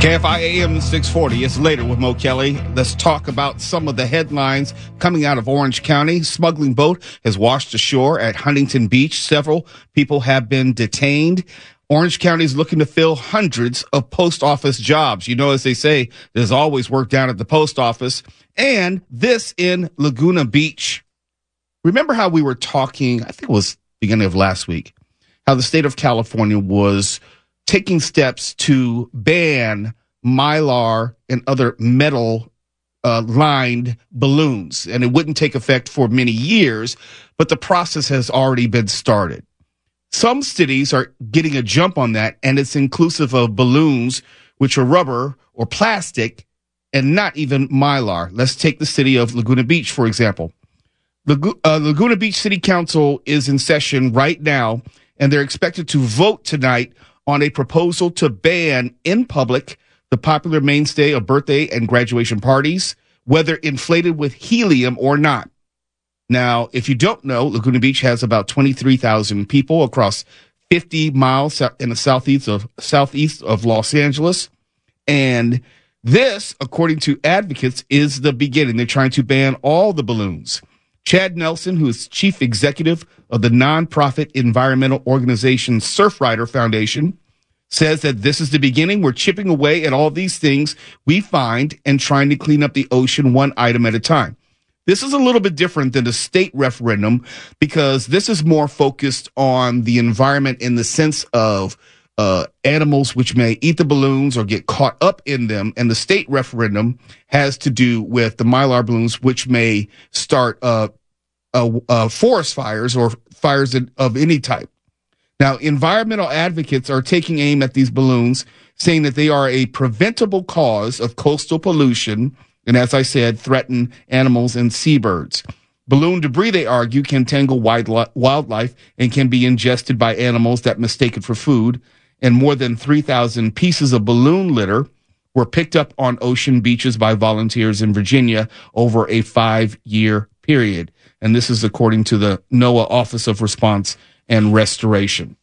KFI AM 640. It's later with Mo Kelly. Let's talk about some of the headlines coming out of Orange County. Smuggling boat has washed ashore at Huntington Beach. Several people have been detained. Orange County is looking to fill hundreds of post office jobs. You know, as they say, there's always work down at the post office. And this in Laguna Beach. Remember how we were talking, I think it was beginning of last week, how the state of California was taking steps to ban mylar and other metal uh, lined balloons. And it wouldn't take effect for many years, but the process has already been started. Some cities are getting a jump on that, and it's inclusive of balloons, which are rubber or plastic and not even mylar. Let's take the city of Laguna Beach, for example. uh, Laguna Beach City Council is in session right now, and they're expected to vote tonight on a proposal to ban in public the popular mainstay of birthday and graduation parties, whether inflated with helium or not. Now, if you don't know, Laguna Beach has about 23,000 people across 50 miles in the southeast of southeast of Los Angeles. And this, according to advocates, is the beginning. They're trying to ban all the balloons. Chad Nelson, who is chief executive of the nonprofit environmental organization Surfrider Foundation, says that this is the beginning. We're chipping away at all these things we find and trying to clean up the ocean one item at a time. This is a little bit different than the state referendum because this is more focused on the environment in the sense of uh, animals which may eat the balloons or get caught up in them. And the state referendum has to do with the mylar balloons, which may start uh, uh, uh forest fires or fires of any type. Now, environmental advocates are taking aim at these balloons, saying that they are a preventable cause of coastal pollution. And as I said, threaten animals and seabirds. Balloon debris, they argue, can tangle wildlife and can be ingested by animals that mistake it for food. And more than 3,000 pieces of balloon litter were picked up on ocean beaches by volunteers in Virginia over a five year period. And this is according to the NOAA Office of Response and restoration.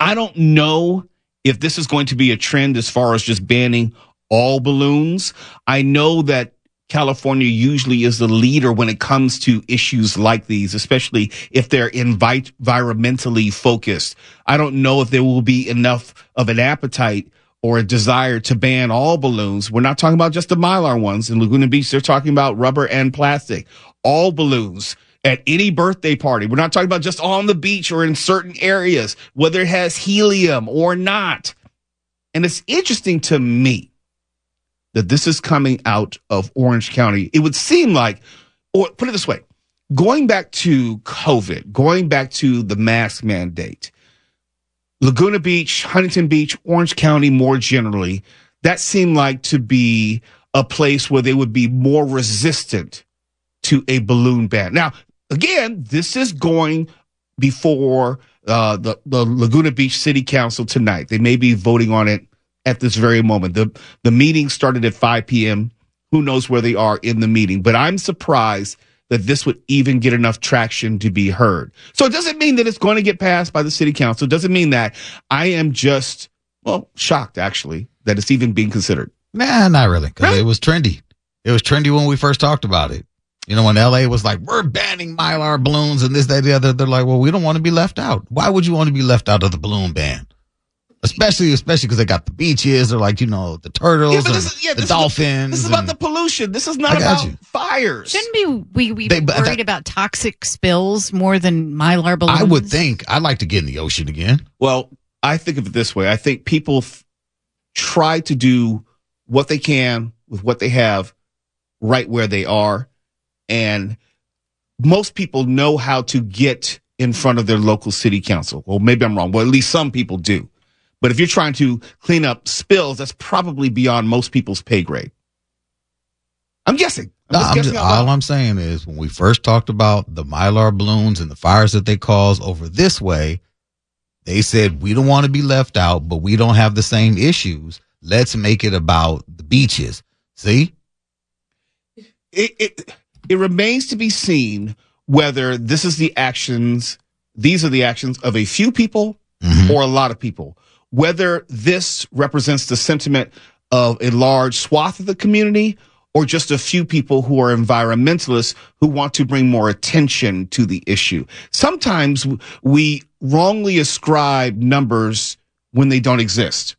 I don't know if this is going to be a trend as far as just banning all balloons. I know that California usually is the leader when it comes to issues like these, especially if they're environmentally focused. I don't know if there will be enough of an appetite or a desire to ban all balloons. We're not talking about just the Mylar ones in Laguna Beach. They're talking about rubber and plastic. All balloons at any birthday party. We're not talking about just on the beach or in certain areas, whether it has helium or not. And it's interesting to me that this is coming out of Orange County. It would seem like, or put it this way, going back to COVID, going back to the mask mandate, Laguna Beach, Huntington Beach, Orange County more generally, that seemed like to be a place where they would be more resistant to a balloon ban. Now, again, this is going before uh, the, the Laguna Beach City Council tonight. They may be voting on it at this very moment. The, the meeting started at 5 p.m. Who knows where they are in the meeting? But I'm surprised that this would even get enough traction to be heard. So it doesn't mean that it's going to get passed by the city council. It doesn't mean that. I am just, well, shocked actually that it's even being considered. Nah, not really. Cause really? it was trendy. It was trendy when we first talked about it. You know, when LA was like, we're banning mylar balloons and this, that, the other, they're like, well, we don't want to be left out. Why would you want to be left out of the balloon ban? Especially, especially because they got the beaches. They're like, you know, the turtles, yeah, and yeah, the dolphins. Is, this is about the pollution. This is not about you. fires. Shouldn't be we we they, uh, worried that, about toxic spills more than mylar balloons? I would think. I'd like to get in the ocean again. Well, I think of it this way. I think people f- try to do what they can with what they have right where they are and most people know how to get in front of their local city council. Well, maybe I'm wrong. Well, at least some people do. But if you're trying to clean up spills, that's probably beyond most people's pay grade. I'm guessing. I'm no, I'm guessing just, all I'm saying is when we first talked about the mylar balloons and the fires that they cause over this way, they said we don't want to be left out, but we don't have the same issues. Let's make it about the beaches. See? It, it it remains to be seen whether this is the actions, these are the actions of a few people mm-hmm. or a lot of people. Whether this represents the sentiment of a large swath of the community or just a few people who are environmentalists who want to bring more attention to the issue. Sometimes we wrongly ascribe numbers when they don't exist.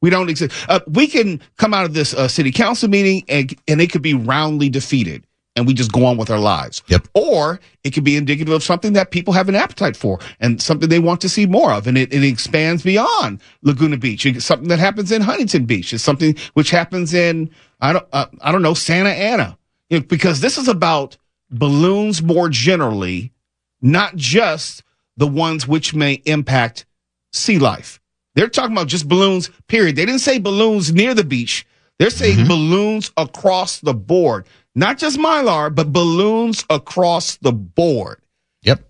We don't exist. Uh, we can come out of this uh, city council meeting and, and they could be roundly defeated and we just go on with our lives. Yep. Or it could be indicative of something that people have an appetite for and something they want to see more of. And it, it expands beyond Laguna Beach. It's something that happens in Huntington Beach. It's something which happens in, I don't, uh, I don't know, Santa Ana. You know, because this is about balloons more generally, not just the ones which may impact sea life. They're talking about just balloons, period. They didn't say balloons near the beach. They're saying mm-hmm. balloons across the board. Not just mylar, but balloons across the board. Yep.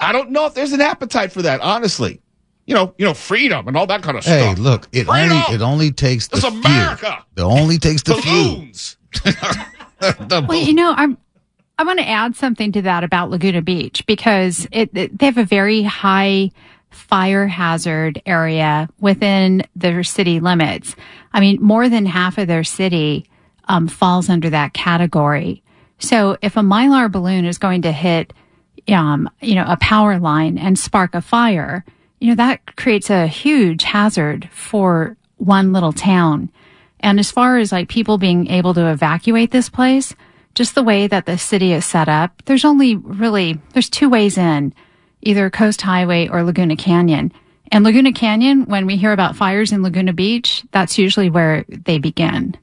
I don't know if there's an appetite for that, honestly. You know, you know, freedom and all that kind of hey, stuff. Hey, look, it freedom! only it only takes the it's America. Few. It only takes the balloons. the well, you know, I'm I want to add something to that about Laguna Beach because it, it, they have a very high fire hazard area within their city limits. I mean, more than half of their city um, falls under that category. So if a mylar balloon is going to hit, um, you know, a power line and spark a fire, you know, that creates a huge hazard for one little town. And as far as like people being able to evacuate this place, just the way that the city is set up, there's only really, there's two ways in, either Coast Highway or Laguna Canyon. And Laguna Canyon, when we hear about fires in Laguna Beach, that's usually where they begin.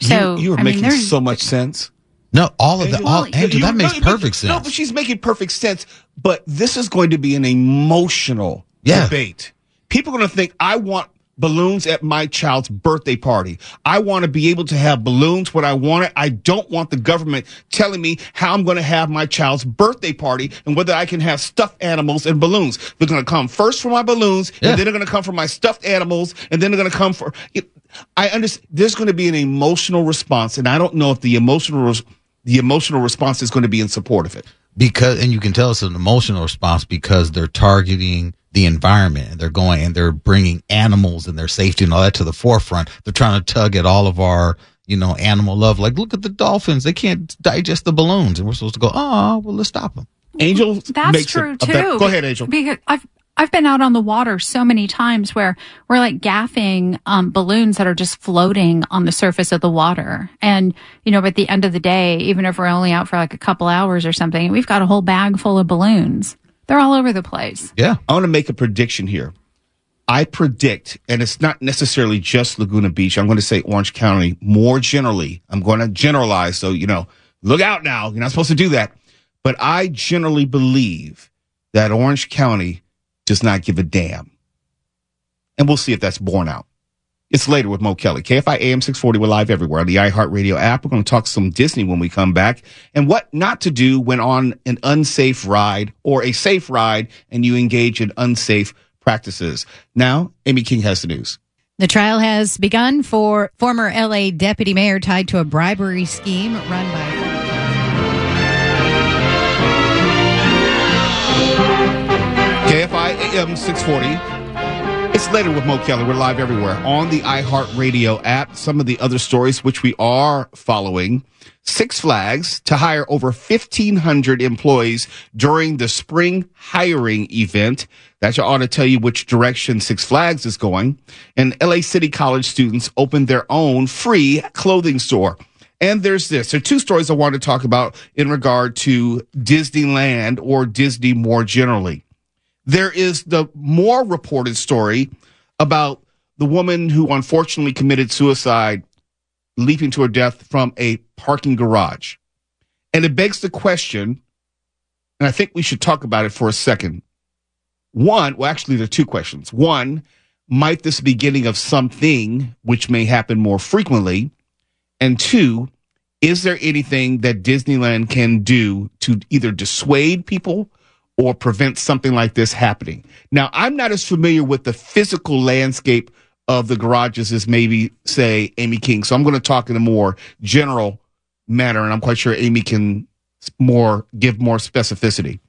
So you, you are I making mean, so much sense. No, all of that, all, Andrew, that makes no, perfect sense. No, but she's making perfect sense. But this is going to be an emotional yeah. debate. People are going to think, I want balloons at my child's birthday party. I want to be able to have balloons when I want it. I don't want the government telling me how I'm going to have my child's birthday party and whether I can have stuffed animals and balloons. They're going to come first for my balloons yeah. and then they're going to come for my stuffed animals and then they're going to come for it. I understand there's going to be an emotional response, and I don't know if the emotional res- the emotional response is going to be in support of it. Because, and you can tell it's an emotional response because they're targeting the environment and they're going and they're bringing animals and their safety and all that to the forefront. They're trying to tug at all of our, you know, animal love. Like, look at the dolphins; they can't digest the balloons, and we're supposed to go, oh, well, let's stop them. Angel, that's true a, too. A go ahead, Angel. Because I've I've been out on the water so many times where we're like gaffing um, balloons that are just floating on the surface of the water. And, you know, at the end of the day, even if we're only out for like a couple hours or something, we've got a whole bag full of balloons. They're all over the place. Yeah. I want to make a prediction here. I predict, and it's not necessarily just Laguna Beach. I'm going to say Orange County more generally. I'm going to generalize. So, you know, look out now. You're not supposed to do that. But I generally believe that Orange County does not give a damn. And we'll see if that's borne out. It's later with Mo Kelly. KFI AM 640. We're live everywhere on the iHeartRadio app. We're going to talk some Disney when we come back and what not to do when on an unsafe ride or a safe ride and you engage in unsafe practices. Now, Amy King has the news. The trial has begun for former LA deputy mayor tied to a bribery scheme run by AM 640. It's later with Mo Kelly. We're live everywhere on the iHeartRadio app. Some of the other stories which we are following. Six Flags to hire over 1,500 employees during the spring hiring event. That ought to tell you which direction Six Flags is going. And LA City College students opened their own free clothing store. And there's this. There are two stories I want to talk about in regard to Disneyland or Disney more generally. There is the more reported story about the woman who unfortunately committed suicide, leaping to her death from a parking garage. And it begs the question, and I think we should talk about it for a second. One, well, actually, there are two questions. One, might this be beginning of something which may happen more frequently? And two, is there anything that Disneyland can do to either dissuade people or prevent something like this happening. Now, I'm not as familiar with the physical landscape of the garages as maybe, say, Amy King. So I'm going to talk in a more general manner, and I'm quite sure Amy can more give more specificity.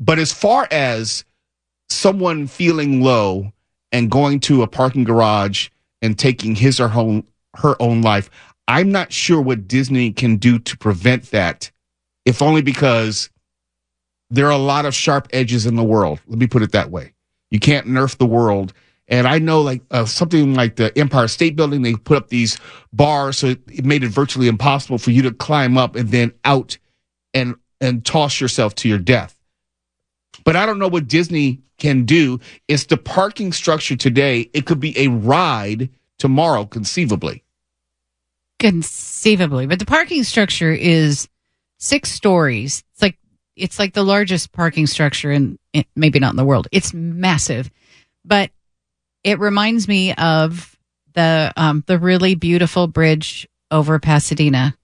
But as far as someone feeling low and going to a parking garage and taking his or her, her own life. I'm not sure what Disney can do to prevent that, if only because there are a lot of sharp edges in the world. Let me put it that way. You can't nerf the world. And I know like uh, something like the Empire State Building, they put up these bars. So it, it made it virtually impossible for you to climb up and then out and, and toss yourself to your death. But I don't know what Disney can do. It's the parking structure today. It could be a ride tomorrow, conceivably. Conceivably. But the parking structure is six stories. It's like it's like the largest parking structure in, in, maybe not in the world. It's massive, but it reminds me of the um, the really beautiful bridge over Pasadena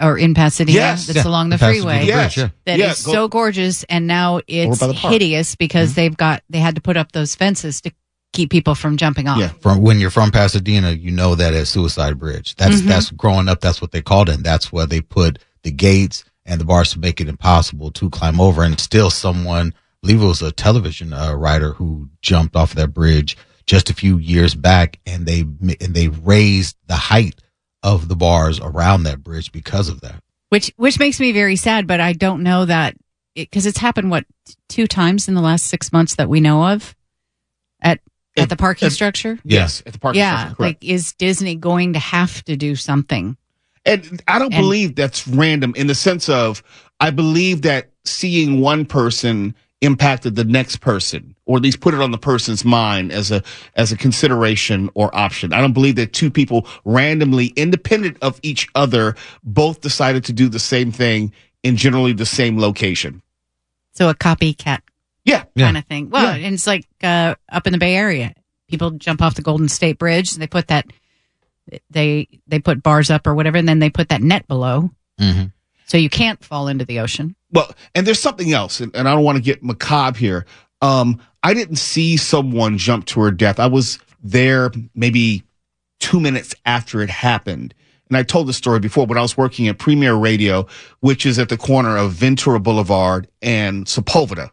or in Pasadena yes. that's yeah. along the, the freeway. Yes. Yeah. That yeah, is go, so gorgeous and now it's hideous because mm-hmm. they've got they had to put up those fences to keep people from jumping off. Yeah. From when you're from Pasadena, you know that as Suicide Bridge. That's mm-hmm. that's growing up, that's what they called it. And that's where they put the gates and the bars to make it impossible to climb over. And still someone, I believe it was a television uh, writer who jumped off that bridge just a few years back and they, and they raised the height of the bars around that bridge because of that. Which, which makes me very sad, but I don't know that because it, it's happened, what, two times in the last six months that we know of at, at, the parking structure? Yes, at the parking yeah, structure. Like, is Disney going to have to do something? And I don't and, believe that's random in the sense of I believe that seeing one person impacted the next person or at least put it on the person's mind as a as a consideration or option. I don't believe that two people randomly independent of each other both decided to do the same thing in generally the same location. So a copycat yeah. kind yeah. of thing. Well, yeah. and it's like uh, up in the Bay Area. People jump off the Golden State Bridge and they put that they they put bars up or whatever, and then they put that net below, mm-hmm. so you can't fall into the ocean. Well, and there's something else, and, and I don't want to get macabre here. Um, I didn't see someone jump to her death. I was there maybe two minutes after it happened. And I told the story before, but I was working at Premiere Radio, which is at the corner of Ventura Boulevard and Sepulveda,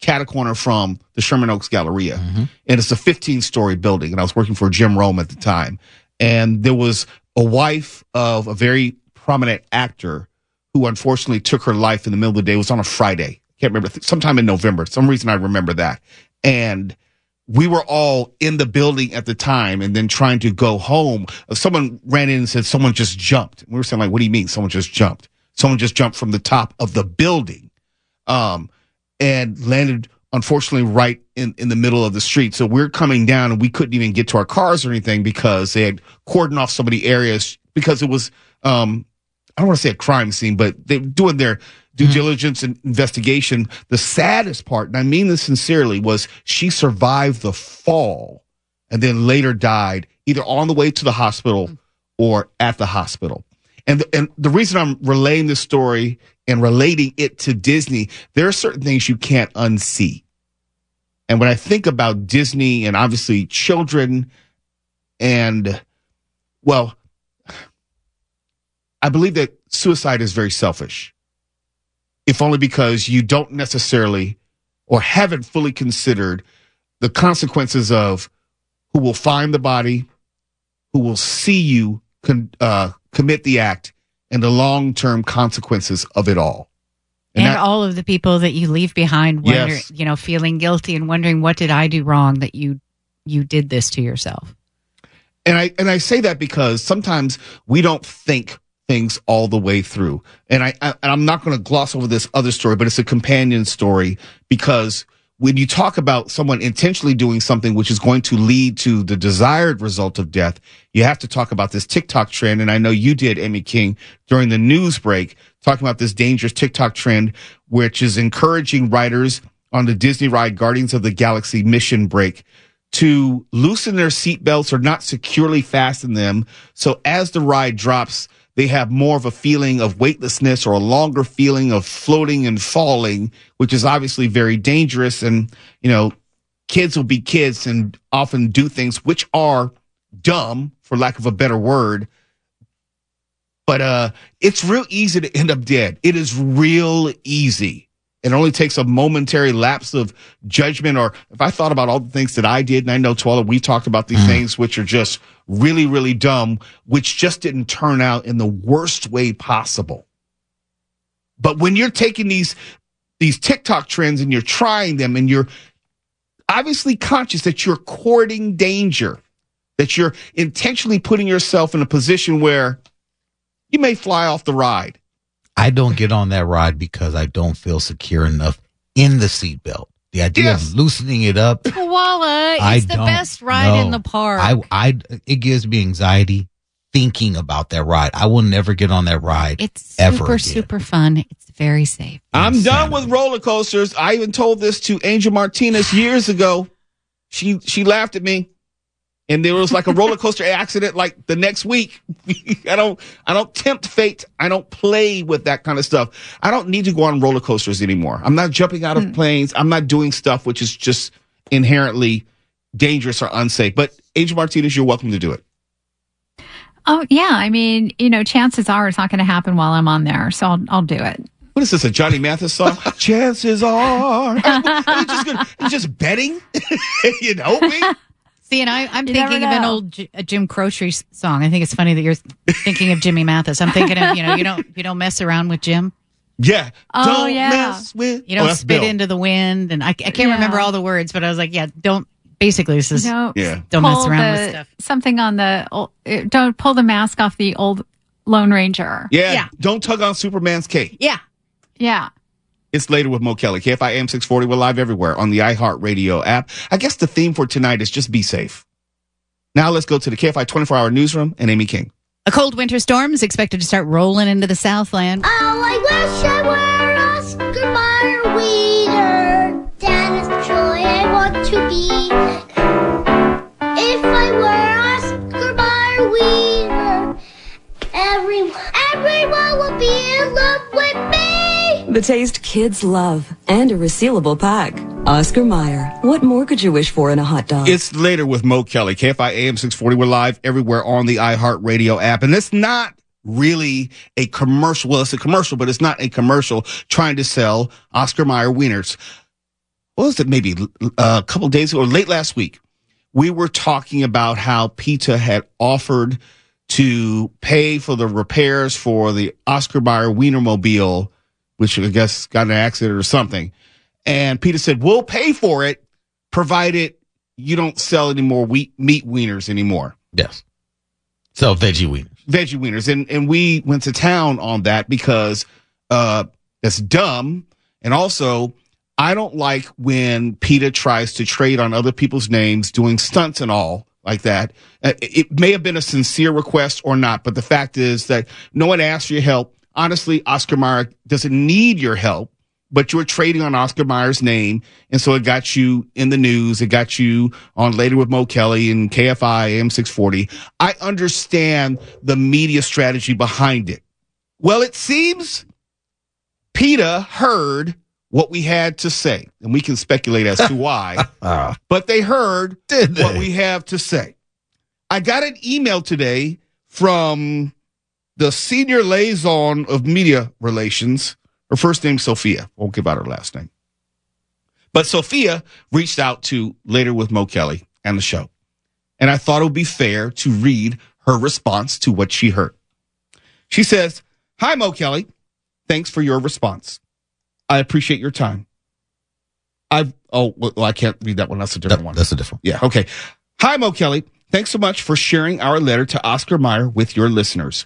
cat a corner from the Sherman Oaks Galleria. Mm-hmm. And it's a 15 story building. And I was working for Jim Rome at the time and there was a wife of a very prominent actor who unfortunately took her life in the middle of the day. It was on a Friday. Can't remember. Sometime in November. Some reason I remember that. And we were all in the building at the time and then trying to go home. Someone ran in and said, someone just jumped. We were saying like, what do you mean? Someone just jumped. Someone just jumped from the top of the building. Um, and landed unfortunately right in, in the middle of the street. So we're coming down and we couldn't even get to our cars or anything because they had cordoned off so many areas because it was, um, I don't want to say a crime scene, but they were doing their due mm-hmm. diligence and investigation. The saddest part, and I mean this sincerely, was she survived the fall and then later died either on the way to the hospital or at the hospital. And the, and the reason I'm relaying this story and relating it to Disney, there are certain things you can't unsee. And when I think about Disney and obviously children and well, I believe that suicide is very selfish. If only because you don't necessarily or haven't fully considered the consequences of who will find the body, who will see you con- uh, commit the act and the long term consequences of it all. And, and that, all of the people that you leave behind, wonder, yes. you know, feeling guilty and wondering what did I do wrong that you you did this to yourself. And I and I say that because sometimes we don't think things all the way through. And I, I I'm not going to gloss over this other story, but it's a companion story because when you talk about someone intentionally doing something which is going to lead to the desired result of death, you have to talk about this TikTok trend. And I know you did, Amy King, during the news break, talking about this dangerous TikTok trend, which is encouraging writers on the Disney ride Guardians of the Galaxy mission break to loosen their seatbelts or not securely fasten them. So as the ride drops, they have more of a feeling of weightlessness or a longer feeling of floating and falling, which is obviously very dangerous. And, you know, kids will be kids and often do things which are dumb, for lack of a better word. But uh, it's real easy to end up dead. It is real easy. It only takes a momentary lapse of judgment. Or if I thought about all the things that I did, and I know Twala, we talked about these mm. things which are just really, really dumb, which just didn't turn out in the worst way possible. But when you're taking these, these TikTok trends and you're trying them and you're obviously conscious that you're courting danger, that you're intentionally putting yourself in a position where you may fly off the ride. I don't get on that ride because I don't feel secure enough in the seatbelt. The idea yes. of loosening it up. Koala, it's the best ride know. in the park. I, I, it gives me anxiety thinking about that ride. I will never get on that ride. It's super, super fun. It's very safe. I'm Insanity. done with roller coasters. I even told this to Angel Martinez years ago. She, she laughed at me and there was like a roller coaster accident like the next week. I don't, I don't tempt fate. I don't play with that kind of stuff. I don't need to go on roller coasters anymore. I'm not jumping out of mm. planes. I'm not doing stuff which is just inherently dangerous or unsafe. But Angel Martinez, you're welcome to do it. Oh yeah, I mean, you know, chances are it's not going to happen while I'm on there, so I'll, I'll do it. What is this? A Johnny Mathis song? chances are. Are you just, gonna, you just betting? you know me. See, and I, am thinking of an old J- Jim Croce song. I think it's funny that you're thinking of Jimmy Mathis. I'm thinking of you know you don't you don't mess around with Jim. Yeah. Oh don't yeah. Mess with. You don't oh, spit Bill. into the wind, and I, I can't yeah. remember all the words, but I was like, yeah, don't. Basically, this is don't, yeah. Don't mess around the, with stuff. Something on the uh, don't pull the mask off the old Lone Ranger. Yeah. yeah. Don't tug on Superman's cape. Yeah. Yeah. It's later with Mo Kelly. KFI AM 640. We're live everywhere on the iHeartRadio app. I guess the theme for tonight is just be safe. Now let's go to the KFI 24 hour newsroom and Amy King. A cold winter storm is expected to start rolling into the Southland. Oh, I wish I were Oscar Mayer Wiener. Dennis Troy, I want to be. The taste kids love and a resealable pack. Oscar Mayer, what more could you wish for in a hot dog? It's later with Mo Kelly. KFI AM 640. We're live everywhere on the iHeartRadio app. And it's not really a commercial. Well, it's a commercial, but it's not a commercial trying to sell Oscar Mayer wieners. What was it? Maybe uh, a couple days ago or late last week, we were talking about how PETA had offered to pay for the repairs for the Oscar Mayer Wienermobile which I guess got an accident or something. And PETA said, we'll pay for it, provided you don't sell any more wheat, meat wieners anymore. Yes. Sell veggie wieners. Veggie wieners. And, and we went to town on that because, uh, that's dumb. And also, I don't like when PETA tries to trade on other people's names, doing stunts and all like that. Uh, it may have been a sincere request or not, but the fact is that no one asked for your help honestly, Oscar Mayer doesn't need your help, but you're trading on Oscar Mayer's name. And so it got you in the news. It got you on later with Mo Kelly and KFI AM 640. I understand the media strategy behind it. Well, it seems PETA heard what we had to say, and we can speculate as to why, uh-huh. but they heard they? what we have to say. I got an email today from the senior liaison of media relations. Her first name Sophia. Won't give out her last name. But Sophia reached out to later with Mo Kelly and the show. And I thought it would be fair to read her response to what she heard. She says, Hi, Mo Kelly. Thanks for your response. I appreciate your time. I've, oh, well, I can't read that one. That's a different that, one. That's a different Yeah. Okay. Hi, Mo Kelly. Thanks so much for sharing our letter to Oscar Mayer with your listeners.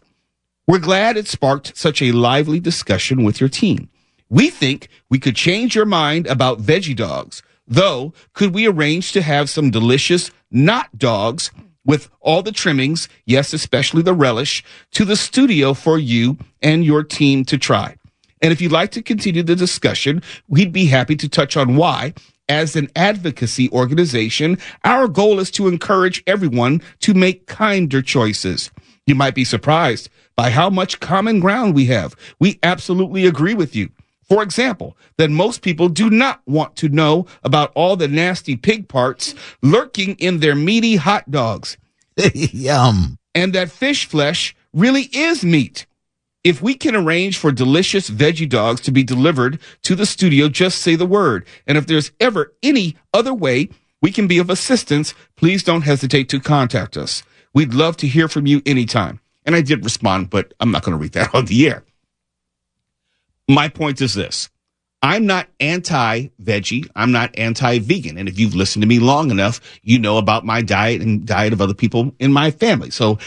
We're glad it sparked such a lively discussion with your team. We think we could change your mind about veggie dogs, though could we arrange to have some delicious not dogs with all the trimmings, yes, especially the relish, to the studio for you and your team to try. And if you'd like to continue the discussion, we'd be happy to touch on why, as an advocacy organization, our goal is to encourage everyone to make kinder choices. You might be surprised by how much common ground we have. We absolutely agree with you. For example, that most people do not want to know about all the nasty pig parts lurking in their meaty hot dogs. Yum. And that fish flesh really is meat. If we can arrange for delicious veggie dogs to be delivered to the studio, just say the word. And if there's ever any other way we can be of assistance, please don't hesitate to contact us. We'd love to hear from you anytime. And I did respond, but I'm not going to read that on the air. My point is this. I'm not anti veggie. I'm not anti vegan. And if you've listened to me long enough, you know about my diet and diet of other people in my family. So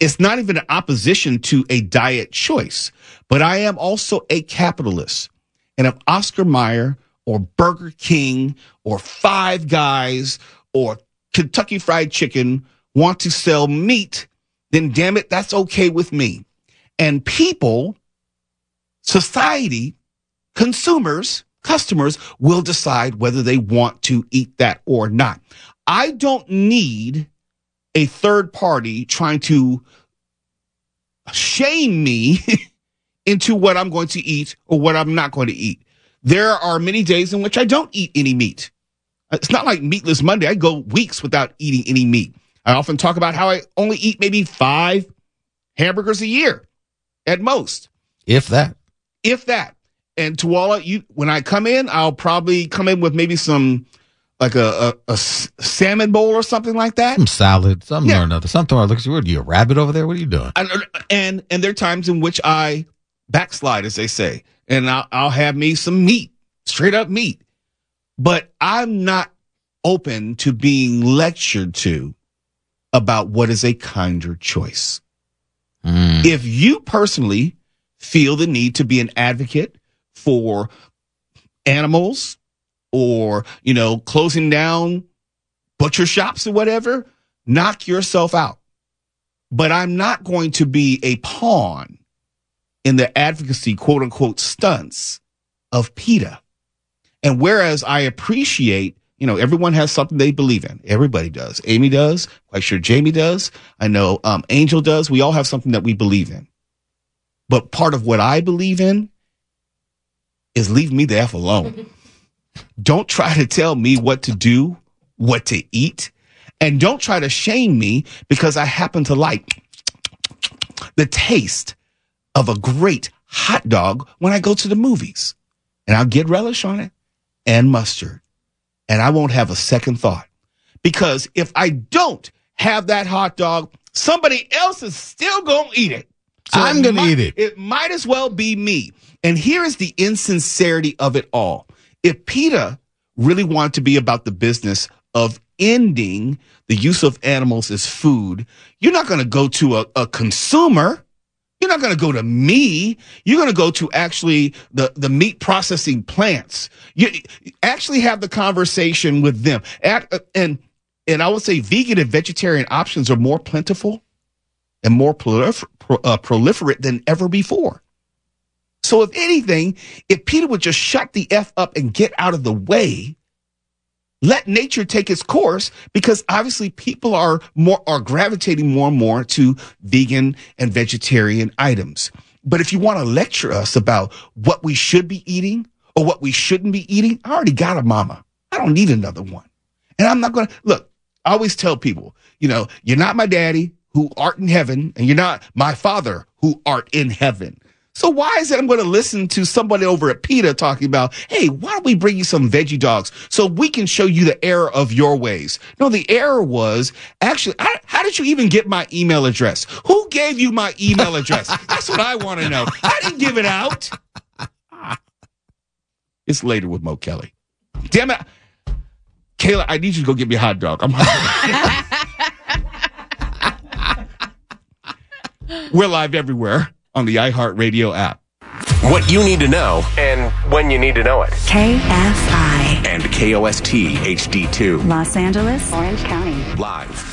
it's not even an opposition to a diet choice, but I am also a capitalist. And if Oscar Mayer or Burger King or Five Guys or Kentucky Fried Chicken want to sell meat, then damn it, that's okay with me. And people, society, consumers, customers will decide whether they want to eat that or not. I don't need a third party trying to shame me into what I'm going to eat or what I'm not going to eat. There are many days in which I don't eat any meat. It's not like meatless Monday. I go weeks without eating any meat. I often talk about how I only eat maybe five hamburgers a year at most. If that. If that. And Tuwala, you when I come in, I'll probably come in with maybe some like a, a, a salmon bowl or something like that. Some salad, something yeah. or another. Something or looks weird. You a rabbit over there? What are you doing? And and, and there are times in which I backslide, as they say, and I'll, I'll have me some meat, straight up meat. But I'm not open to being lectured to about what is a kinder choice. Mm. If you personally feel the need to be an advocate for animals or, you know, closing down butcher shops or whatever, knock yourself out. But I'm not going to be a pawn in the advocacy, quote unquote, stunts of PETA. And whereas I appreciate, you know, everyone has something they believe in. Everybody does. Amy does. Quite sure Jamie does. I know um, Angel does. We all have something that we believe in. But part of what I believe in is leave me the F alone. don't try to tell me what to do, what to eat, and don't try to shame me because I happen to like the taste of a great hot dog when I go to the movies. And I'll get relish on it and mustard. And I won't have a second thought. Because if I don't have that hot dog, somebody else is still going to eat it. So I'm going to eat it. It might as well be me. And here is the insincerity of it all. If PETA really wanted to be about the business of ending the use of animals as food, you're not going to go to a, a consumer. You're not going to go to me. You're going to go to actually the, the meat processing plants. You actually have the conversation with them. And, and I would say vegan and vegetarian options are more plentiful and more prolifer- uh, proliferate than ever before. So if anything, if PETA would just shut the F up and get out of the way, let nature take its course because obviously people are more, are gravitating more and more to vegan and vegetarian items. But if you want to lecture us about what we should be eating or what we shouldn't be eating, I already got a mama. I don't need another one. And I'm not going to look. I always tell people, you know, you're not my daddy who art in heaven and you're not my father who art in heaven. So why is it I'm going to listen to somebody over at PETA talking about, hey, why don't we bring you some veggie dogs so we can show you the error of your ways? No, the error was actually, I, how did you even get my email address? Who gave you my email address? That's what I want to know. I didn't give it out. It's later with Mo Kelly. Damn it. Kayla, I need you to go get me a hot dog. I'm hungry. We're live everywhere on the iHeartRadio app. What you need to know and when you need to know it. KFI and KOST HD2. Los Angeles, Orange County. Live